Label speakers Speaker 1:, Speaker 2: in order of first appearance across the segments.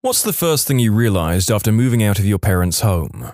Speaker 1: What's the first thing you realized after moving out of your parents' home?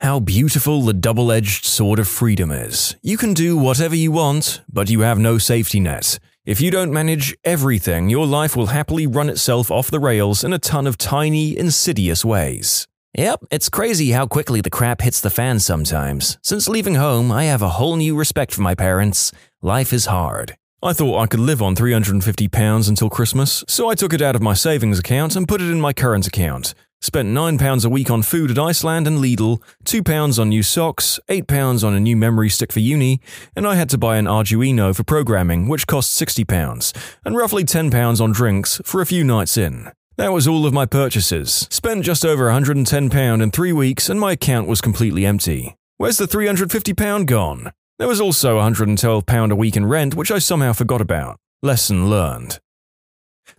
Speaker 1: How beautiful the double edged sword of freedom is. You can do whatever you want, but you have no safety net. If you don't manage everything, your life will happily run itself off the rails in a ton of tiny, insidious ways.
Speaker 2: Yep, it's crazy how quickly the crap hits the fan sometimes. Since leaving home, I have a whole new respect for my parents. Life is hard.
Speaker 1: I thought I could live on £350 until Christmas, so I took it out of my savings account and put it in my current account. Spent £9 a week on food at Iceland and Lidl, £2 on new socks, £8 on a new memory stick for uni, and I had to buy an Arduino for programming, which cost £60, and roughly £10 on drinks for a few nights in. That was all of my purchases. Spent just over £110 in three weeks, and my account was completely empty. Where's the £350 gone? There was also £112 a week in rent, which I somehow forgot about. Lesson learned.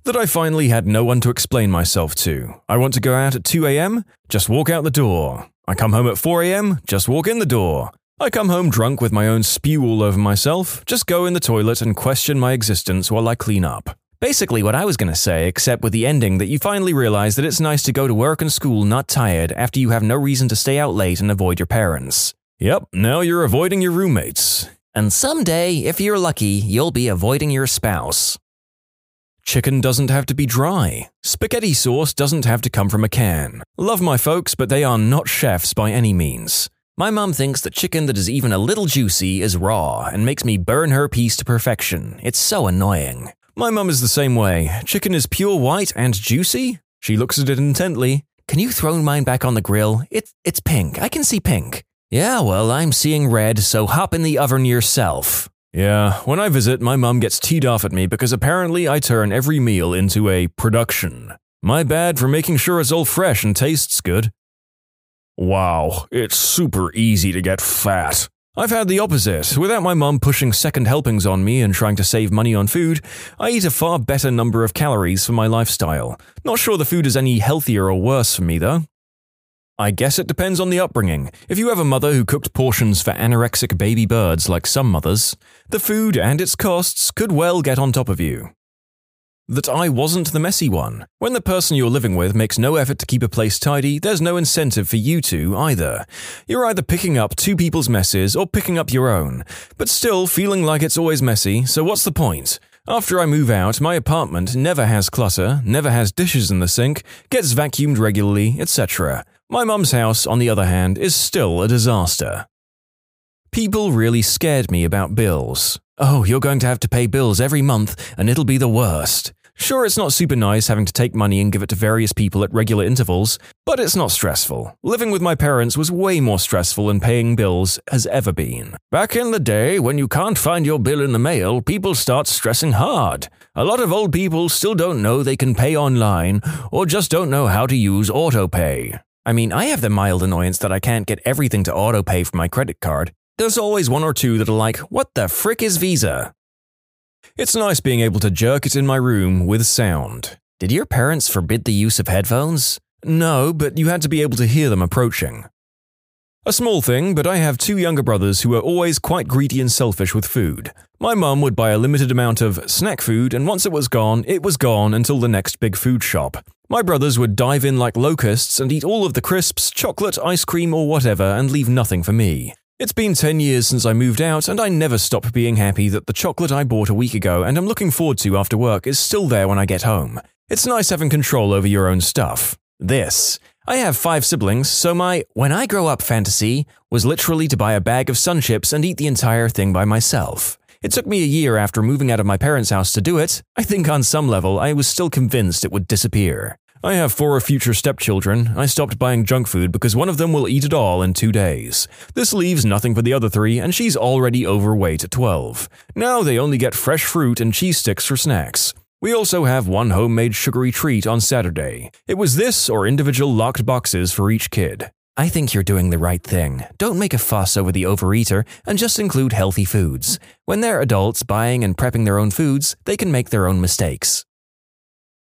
Speaker 1: That I finally had no one to explain myself to. I want to go out at 2 am? Just walk out the door. I come home at 4 am? Just walk in the door. I come home drunk with my own spew all over myself, just go in the toilet and question my existence while I clean up.
Speaker 2: Basically, what I was going to say, except with the ending that you finally realize that it's nice to go to work and school not tired after you have no reason to stay out late and avoid your parents.
Speaker 1: Yep, now you're avoiding your roommates.
Speaker 2: And someday, if you're lucky, you'll be avoiding your spouse.
Speaker 1: Chicken doesn't have to be dry. Spaghetti sauce doesn't have to come from a can. Love my folks, but they are not chefs by any means.
Speaker 2: My mom thinks that chicken that is even a little juicy is raw and makes me burn her piece to perfection. It's so annoying.
Speaker 1: My mum is the same way. Chicken is pure white and juicy. She looks at it intently.
Speaker 2: Can you throw mine back on the grill? It's it's pink. I can see pink. Yeah, well, I'm seeing red, so hop in the oven yourself.
Speaker 1: Yeah, when I visit, my mum gets teed off at me because apparently I turn every meal into a production. My bad for making sure it's all fresh and tastes good. Wow, it's super easy to get fat. I've had the opposite. Without my mum pushing second helpings on me and trying to save money on food, I eat a far better number of calories for my lifestyle. Not sure the food is any healthier or worse for me, though. I guess it depends on the upbringing. If you have a mother who cooked portions for anorexic baby birds like some mothers, the food and its costs could well get on top of you. That I wasn't the messy one. When the person you're living with makes no effort to keep a place tidy, there's no incentive for you to either. You're either picking up two people's messes or picking up your own, but still feeling like it's always messy, so what's the point? After I move out, my apartment never has clutter, never has dishes in the sink, gets vacuumed regularly, etc. My mum's house, on the other hand, is still a disaster. People really scared me about bills. Oh, you're going to have to pay bills every month, and it'll be the worst. Sure, it's not super nice having to take money and give it to various people at regular intervals, but it's not stressful. Living with my parents was way more stressful than paying bills has ever been. Back in the day, when you can't find your bill in the mail, people start stressing hard. A lot of old people still don't know they can pay online, or just don't know how to use autopay. I mean, I have the mild annoyance that I can't get everything to autopay from my credit card. There's always one or two that are like, what the frick is Visa? It's nice being able to jerk it in my room with sound.
Speaker 2: Did your parents forbid the use of headphones?
Speaker 1: No, but you had to be able to hear them approaching. A small thing, but I have two younger brothers who are always quite greedy and selfish with food. My mum would buy a limited amount of snack food, and once it was gone, it was gone until the next big food shop. My brothers would dive in like locusts and eat all of the crisps, chocolate, ice cream, or whatever and leave nothing for me. It's been 10 years since I moved out, and I never stop being happy that the chocolate I bought a week ago and I'm looking forward to after work is still there when I get home. It's nice having control over your own stuff. This. I have five siblings, so my when I grow up fantasy was literally to buy a bag of sun chips and eat the entire thing by myself. It took me a year after moving out of my parents' house to do it. I think on some level I was still convinced it would disappear. I have four future stepchildren. I stopped buying junk food because one of them will eat it all in two days. This leaves nothing for the other three, and she's already overweight at 12. Now they only get fresh fruit and cheese sticks for snacks. We also have one homemade sugary treat on Saturday. It was this or individual locked boxes for each kid.
Speaker 2: I think you're doing the right thing. Don't make a fuss over the overeater and just include healthy foods. When they're adults buying and prepping their own foods, they can make their own mistakes.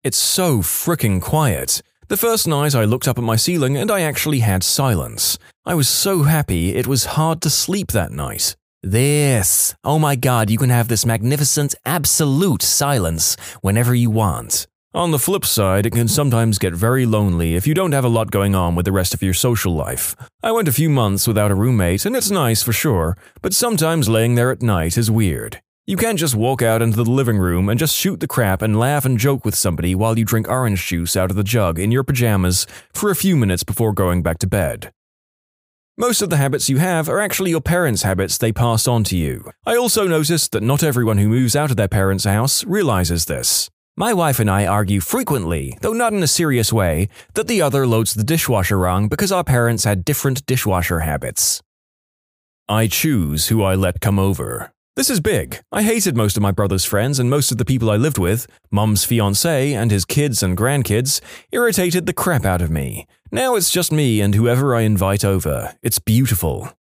Speaker 1: It's so fricking quiet. The first night I looked up at my ceiling and I actually had silence. I was so happy it was hard to sleep that night.
Speaker 2: This. Oh my god, you can have this magnificent, absolute silence whenever you want.
Speaker 1: On the flip side, it can sometimes get very lonely if you don't have a lot going on with the rest of your social life. I went a few months without a roommate, and it's nice for sure, but sometimes laying there at night is weird. You can't just walk out into the living room and just shoot the crap and laugh and joke with somebody while you drink orange juice out of the jug in your pajamas for a few minutes before going back to bed. Most of the habits you have are actually your parents' habits they passed on to you. I also noticed that not everyone who moves out of their parents' house realizes this. My wife and I argue frequently, though not in a serious way, that the other loads the dishwasher wrong because our parents had different dishwasher habits. I choose who I let come over. This is big. I hated most of my brother's friends and most of the people I lived with, mum's fiance and his kids and grandkids, irritated the crap out of me. Now it's just me and whoever I invite over. It's beautiful.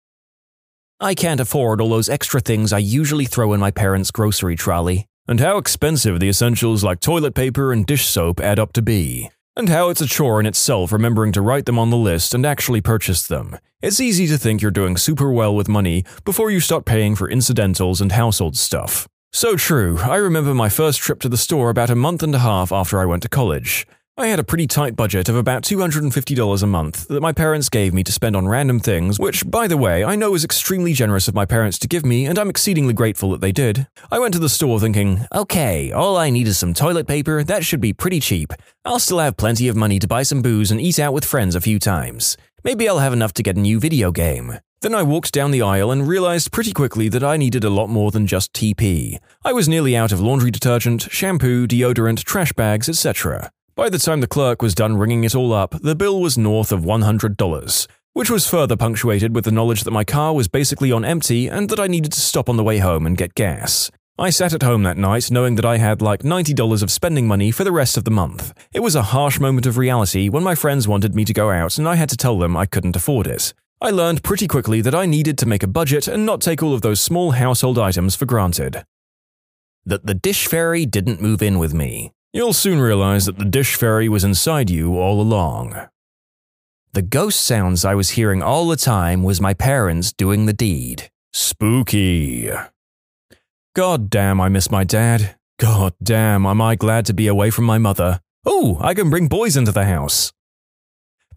Speaker 1: I can't afford all those extra things I usually throw in my parents' grocery trolley. And how expensive the essentials like toilet paper and dish soap add up to be and how it's a chore in itself remembering to write them on the list and actually purchase them. It's easy to think you're doing super well with money before you start paying for incidentals and household stuff. So true, I remember my first trip to the store about a month and a half after I went to college. I had a pretty tight budget of about $250 a month that my parents gave me to spend on random things, which, by the way, I know is extremely generous of my parents to give me, and I'm exceedingly grateful that they did. I went to the store thinking, okay, all I need is some toilet paper, that should be pretty cheap. I'll still have plenty of money to buy some booze and eat out with friends a few times. Maybe I'll have enough to get a new video game. Then I walked down the aisle and realized pretty quickly that I needed a lot more than just TP. I was nearly out of laundry detergent, shampoo, deodorant, trash bags, etc. By the time the clerk was done ringing it all up, the bill was north of $100, which was further punctuated with the knowledge that my car was basically on empty and that I needed to stop on the way home and get gas. I sat at home that night knowing that I had like $90 of spending money for the rest of the month. It was a harsh moment of reality when my friends wanted me to go out and I had to tell them I couldn't afford it. I learned pretty quickly that I needed to make a budget and not take all of those small household items for granted. That the dish fairy didn't move in with me. You'll soon realize that the dish fairy was inside you all along. The ghost sounds I was hearing all the time was my parents doing the deed. Spooky. God damn, I miss my dad. God damn, am I glad to be away from my mother. Oh, I can bring boys into the house.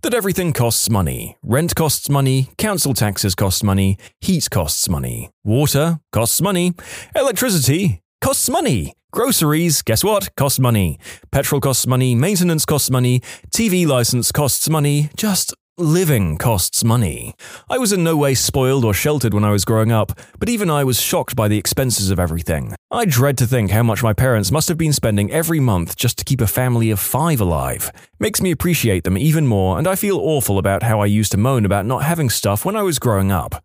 Speaker 1: That everything costs money. Rent costs money, council taxes cost money, heat costs money, water costs money, electricity costs money. Groceries, guess what? Cost money. Petrol costs money, maintenance costs money, TV license costs money, just living costs money. I was in no way spoiled or sheltered when I was growing up, but even I was shocked by the expenses of everything. I dread to think how much my parents must have been spending every month just to keep a family of five alive. Makes me appreciate them even more, and I feel awful about how I used to moan about not having stuff when I was growing up.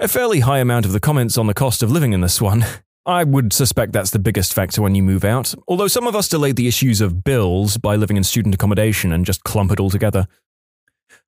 Speaker 1: A fairly high amount of the comments on the cost of living in this one. I would suspect that's the biggest factor when you move out, although some of us delayed the issues of bills by living in student accommodation and just clump it all together.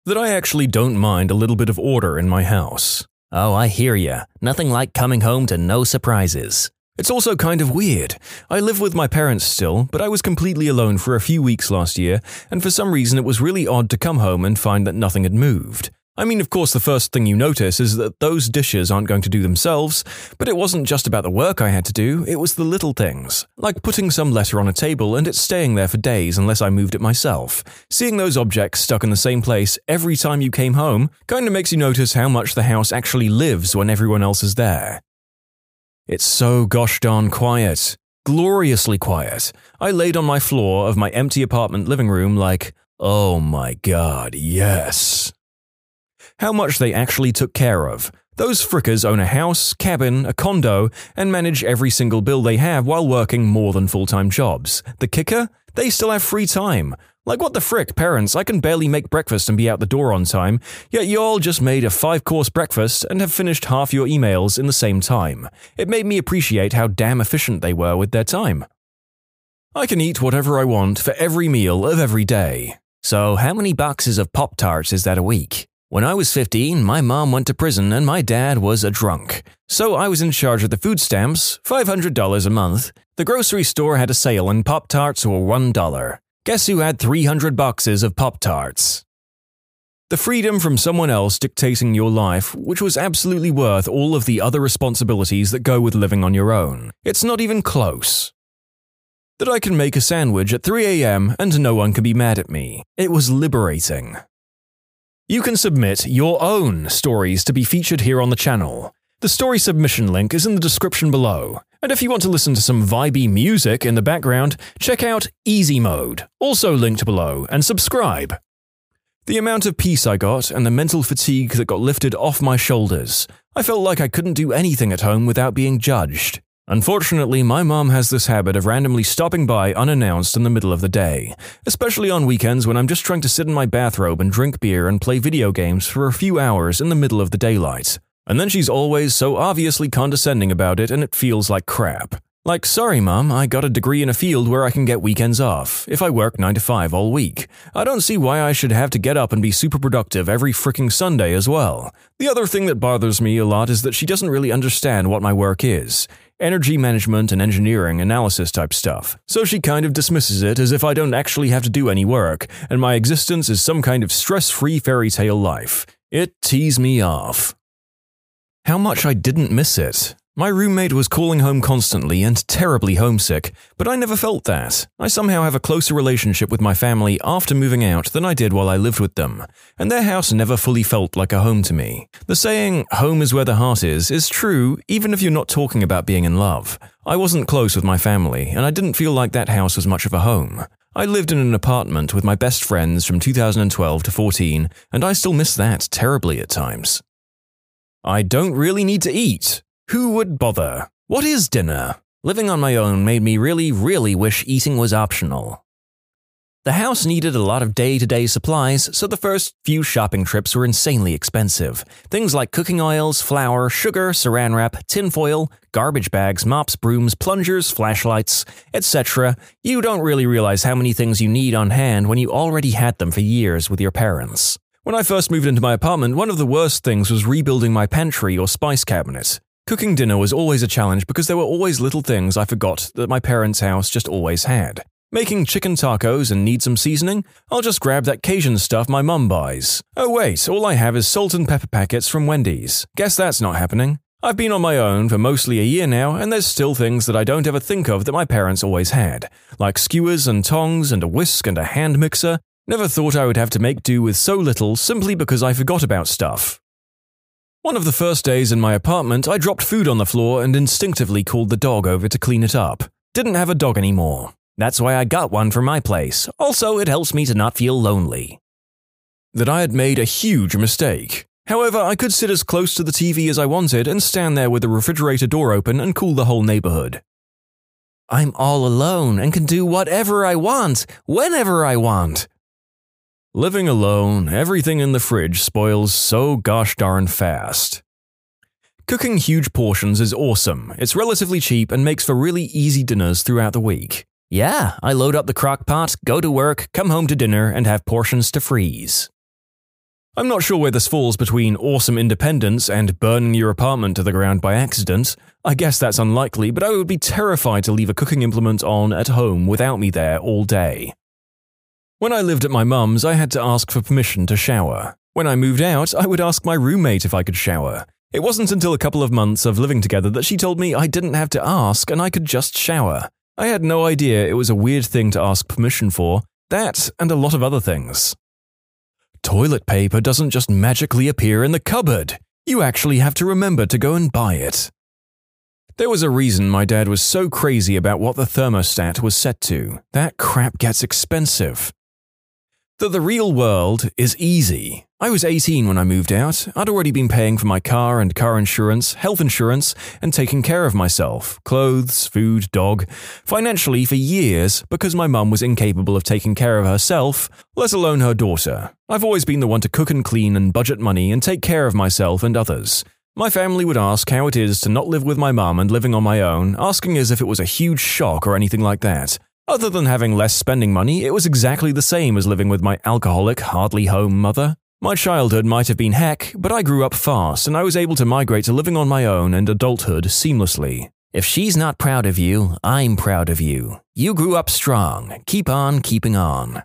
Speaker 1: That I actually don't mind a little bit of order in my house.
Speaker 2: Oh, I hear ya. Nothing like coming home to no surprises.
Speaker 1: It's also kind of weird. I live with my parents still, but I was completely alone for a few weeks last year, and for some reason it was really odd to come home and find that nothing had moved. I mean, of course, the first thing you notice is that those dishes aren't going to do themselves, but it wasn't just about the work I had to do, it was the little things, like putting some letter on a table and it staying there for days unless I moved it myself. Seeing those objects stuck in the same place every time you came home kind of makes you notice how much the house actually lives when everyone else is there. It's so gosh darn quiet. Gloriously quiet. I laid on my floor of my empty apartment living room like, oh my god, yes how much they actually took care of. Those frickers own a house, cabin, a condo, and manage every single bill they have while working more than full time jobs. The kicker? They still have free time. Like, what the frick, parents? I can barely make breakfast and be out the door on time, yet you all just made a five course breakfast and have finished half your emails in the same time. It made me appreciate how damn efficient they were with their time. I can eat whatever I want for every meal of every day.
Speaker 2: So, how many boxes of Pop Tarts is that a week? When I was 15, my mom went to prison and my dad was a drunk. So I was in charge of the food stamps, $500 a month. The grocery store had a sale and Pop Tarts were $1. Guess who had 300 boxes of Pop Tarts? The freedom from someone else dictating your life, which was absolutely worth all of the other responsibilities that go with living on your own. It's not even close.
Speaker 1: that I can make a sandwich at 3 a.m. and no one can be mad at me. It was liberating. You can submit your own stories to be featured here on the channel. The story submission link is in the description below. And if you want to listen to some vibey music in the background, check out Easy Mode, also linked below, and subscribe. The amount of peace I got and the mental fatigue that got lifted off my shoulders. I felt like I couldn't do anything at home without being judged. Unfortunately, my mom has this habit of randomly stopping by unannounced in the middle of the day, especially on weekends when I'm just trying to sit in my bathrobe and drink beer and play video games for a few hours in the middle of the daylight. And then she's always so obviously condescending about it and it feels like crap. Like, sorry, mom, I got a degree in a field where I can get weekends off, if I work 9 to 5 all week. I don't see why I should have to get up and be super productive every freaking Sunday as well. The other thing that bothers me a lot is that she doesn't really understand what my work is energy management and engineering analysis type stuff. So she kind of dismisses it as if I don't actually have to do any work, and my existence is some kind of stress free fairy tale life. It tees me off. How much I didn't miss it. My roommate was calling home constantly and terribly homesick, but I never felt that. I somehow have a closer relationship with my family after moving out than I did while I lived with them, and their house never fully felt like a home to me. The saying, home is where the heart is, is true even if you're not talking about being in love. I wasn't close with my family, and I didn't feel like that house was much of a home. I lived in an apartment with my best friends from 2012 to 14, and I still miss that terribly at times. I don't really need to eat. Who would bother? What is dinner? Living on my own made me really, really wish eating was optional. The house needed a lot of day to day supplies, so the first few shopping trips were insanely expensive. Things like cooking oils, flour, sugar, saran wrap, tinfoil, garbage bags, mops, brooms, plungers, flashlights, etc. You don't really realize how many things you need on hand when you already had them for years with your parents. When I first moved into my apartment, one of the worst things was rebuilding my pantry or spice cabinet. Cooking dinner was always a challenge because there were always little things I forgot that my parents' house just always had. Making chicken tacos and need some seasoning? I'll just grab that Cajun stuff my mum buys. Oh wait, all I have is salt and pepper packets from Wendy's. Guess that's not happening. I've been on my own for mostly a year now, and there's still things that I don't ever think of that my parents always had, like skewers and tongs and a whisk and a hand mixer, Never thought I would have to make do with so little simply because I forgot about stuff. One of the first days in my apartment, I dropped food on the floor and instinctively called the dog over to clean it up. Didn't have a dog anymore. That's why I got one for my place. Also, it helps me to not feel lonely. That I had made a huge mistake. However, I could sit as close to the TV as I wanted and stand there with the refrigerator door open and cool the whole neighborhood. I'm all alone and can do whatever I want, whenever I want. Living alone, everything in the fridge spoils so gosh darn fast. Cooking huge portions is awesome. It's relatively cheap and makes for really easy dinners throughout the week. Yeah, I load up the crock pot, go to work, come home to dinner, and have portions to freeze. I'm not sure where this falls between awesome independence and burning your apartment to the ground by accident. I guess that's unlikely, but I would be terrified to leave a cooking implement on at home without me there all day. When I lived at my mum's, I had to ask for permission to shower. When I moved out, I would ask my roommate if I could shower. It wasn't until a couple of months of living together that she told me I didn't have to ask and I could just shower. I had no idea it was a weird thing to ask permission for, that and a lot of other things. Toilet paper doesn't just magically appear in the cupboard. You actually have to remember to go and buy it. There was a reason my dad was so crazy about what the thermostat was set to. That crap gets expensive that the real world is easy. I was 18 when I moved out. I'd already been paying for my car and car insurance, health insurance, and taking care of myself clothes, food, dog financially for years because my mum was incapable of taking care of herself, let alone her daughter. I've always been the one to cook and clean and budget money and take care of myself and others. My family would ask how it is to not live with my mum and living on my own, asking as if it was a huge shock or anything like that. Other than having less spending money, it was exactly the same as living with my alcoholic, hardly home mother. My childhood might have been heck, but I grew up fast and I was able to migrate to living on my own and adulthood seamlessly. If she's not proud of you, I'm proud of you. You grew up strong. Keep on keeping on.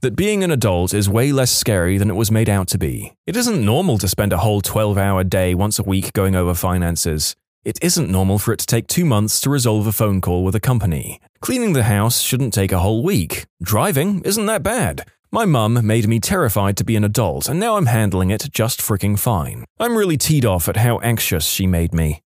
Speaker 1: that being an adult is way less scary than it was made out to be. It isn't normal to spend a whole 12 hour day once a week going over finances. It isn't normal for it to take two months to resolve a phone call with a company. Cleaning the house shouldn't take a whole week. Driving isn't that bad. My mum made me terrified to be an adult, and now I'm handling it just freaking fine. I'm really teed off at how anxious she made me.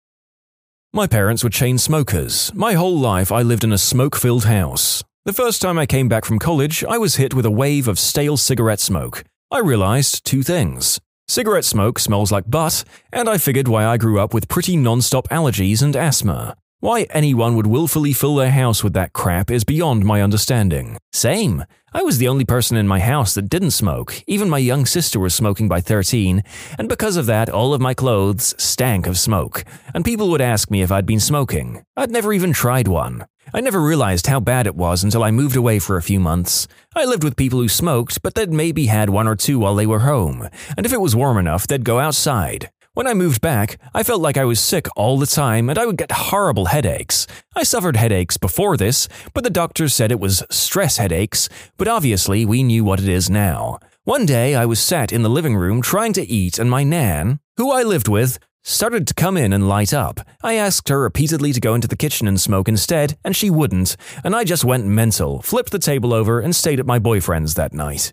Speaker 1: My parents were chain smokers. My whole life I lived in a smoke filled house. The first time I came back from college, I was hit with a wave of stale cigarette smoke. I realized two things. Cigarette smoke smells like butt, and I figured why I grew up with pretty non stop allergies and asthma. Why anyone would willfully fill their house with that crap is beyond my understanding. Same. I was the only person in my house that didn't smoke. Even my young sister was smoking by 13, and because of that, all of my clothes stank of smoke. And people would ask me if I'd been smoking. I'd never even tried one. I never realized how bad it was until I moved away for a few months. I lived with people who smoked, but they'd maybe had one or two while they were home, and if it was warm enough, they'd go outside. When I moved back, I felt like I was sick all the time and I would get horrible headaches. I suffered headaches before this, but the doctors said it was stress headaches, but obviously we knew what it is now. One day I was sat in the living room trying to eat and my nan, who I lived with, started to come in and light up. I asked her repeatedly to go into the kitchen and smoke instead, and she wouldn't, and I just went mental, flipped the table over, and stayed at my boyfriend's that night.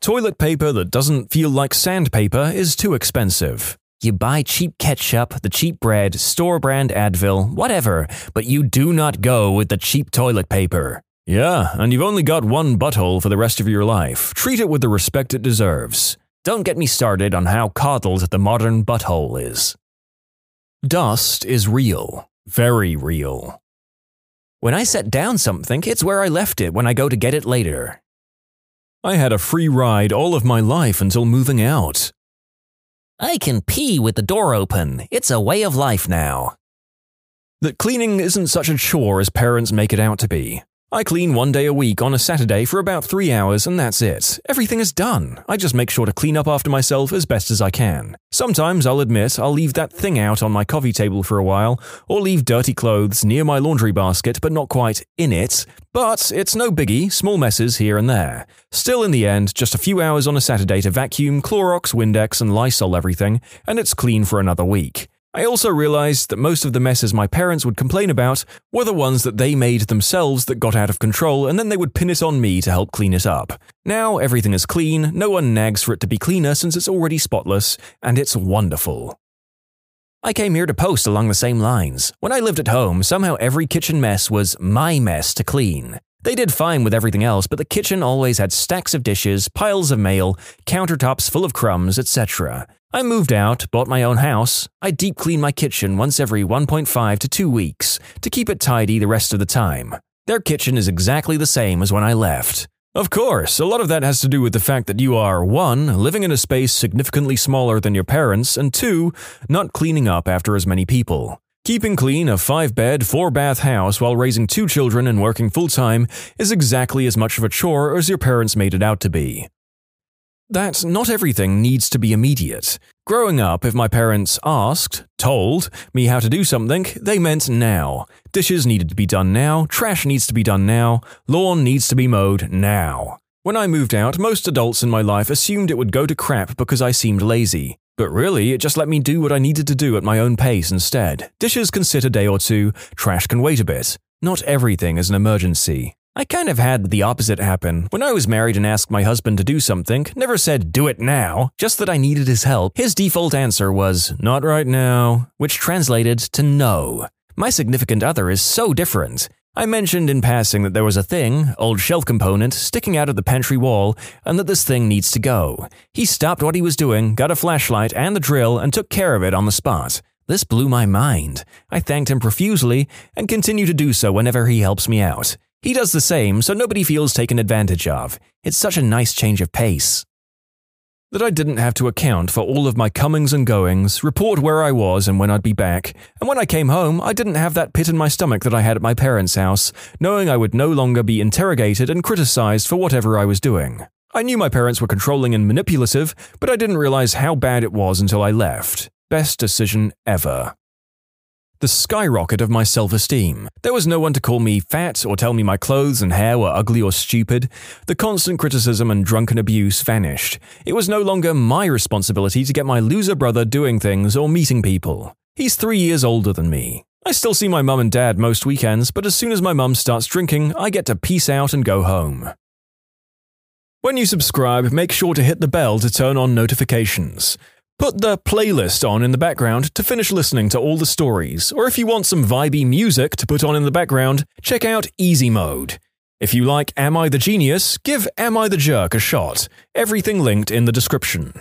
Speaker 1: Toilet paper that doesn't feel like sandpaper is too expensive. You buy cheap ketchup, the cheap bread, store brand Advil, whatever, but you do not go with the cheap toilet paper. Yeah, and you've only got one butthole for the rest of your life. Treat it with the respect it deserves. Don't get me started on how coddled the modern butthole is. Dust is real. Very real. When I set down something, it's where I left it when I go to get it later. I had a free ride all of my life until moving out.
Speaker 2: I can pee with the door open. It's a way of life now.
Speaker 1: That cleaning isn't such a chore as parents make it out to be. I clean one day a week on a Saturday for about three hours and that's it. Everything is done. I just make sure to clean up after myself as best as I can. Sometimes I'll admit I'll leave that thing out on my coffee table for a while, or leave dirty clothes near my laundry basket but not quite in it. But it's no biggie, small messes here and there. Still, in the end, just a few hours on a Saturday to vacuum, Clorox, Windex, and Lysol everything, and it's clean for another week. I also realized that most of the messes my parents would complain about were the ones that they made themselves that got out of control and then they would pin it on me to help clean it up. Now everything is clean, no one nags for it to be cleaner since it's already spotless, and it's wonderful. I came here to post along the same lines. When I lived at home, somehow every kitchen mess was my mess to clean. They did fine with everything else, but the kitchen always had stacks of dishes, piles of mail, countertops full of crumbs, etc. I moved out, bought my own house. I deep clean my kitchen once every 1.5 to 2 weeks to keep it tidy the rest of the time. Their kitchen is exactly the same as when I left. Of course, a lot of that has to do with the fact that you are 1. living in a space significantly smaller than your parents, and 2. not cleaning up after as many people. Keeping clean a 5 bed, 4 bath house while raising two children and working full time is exactly as much of a chore as your parents made it out to be that not everything needs to be immediate. Growing up, if my parents asked, told, me how to do something, they meant now. Dishes needed to be done now, trash needs to be done now, lawn needs to be mowed now. When I moved out, most adults in my life assumed it would go to crap because I seemed lazy. But really, it just let me do what I needed to do at my own pace instead. Dishes can sit a day or two, trash can wait a bit. Not everything is an emergency. I kind of had the opposite happen. When I was married and asked my husband to do something, never said, do it now, just that I needed his help, his default answer was, not right now, which translated to no. My significant other is so different. I mentioned in passing that there was a thing, old shelf component, sticking out of the pantry wall, and that this thing needs to go. He stopped what he was doing, got a flashlight and the drill, and took care of it on the spot. This blew my mind. I thanked him profusely and continue to do so whenever he helps me out.
Speaker 2: He does the same, so nobody feels taken advantage of. It's such a nice change of pace.
Speaker 1: That I didn't have to account for all of my comings and goings, report where I was and when I'd be back, and when I came home, I didn't have that pit in my stomach that I had at my parents' house, knowing I would no longer be interrogated and criticized for whatever I was doing. I knew my parents were controlling and manipulative, but I didn't realize how bad it was until I left. Best decision ever the skyrocket of my self esteem. There was no one to call me fat or tell me my clothes and hair were ugly or stupid. The constant criticism and drunken abuse vanished. It was no longer my responsibility to get my loser brother doing things or meeting people. He's three years older than me. I still see my mum and dad most weekends, but as soon as my mum starts drinking, I get to peace out and go home. When you subscribe, make sure to hit the bell to turn on notifications. Put the playlist on in the background to finish listening to all the stories, or if you want some vibey music to put on in the background, check out Easy Mode. If you like Am I the Genius, give Am I the Jerk a shot. Everything linked in the description.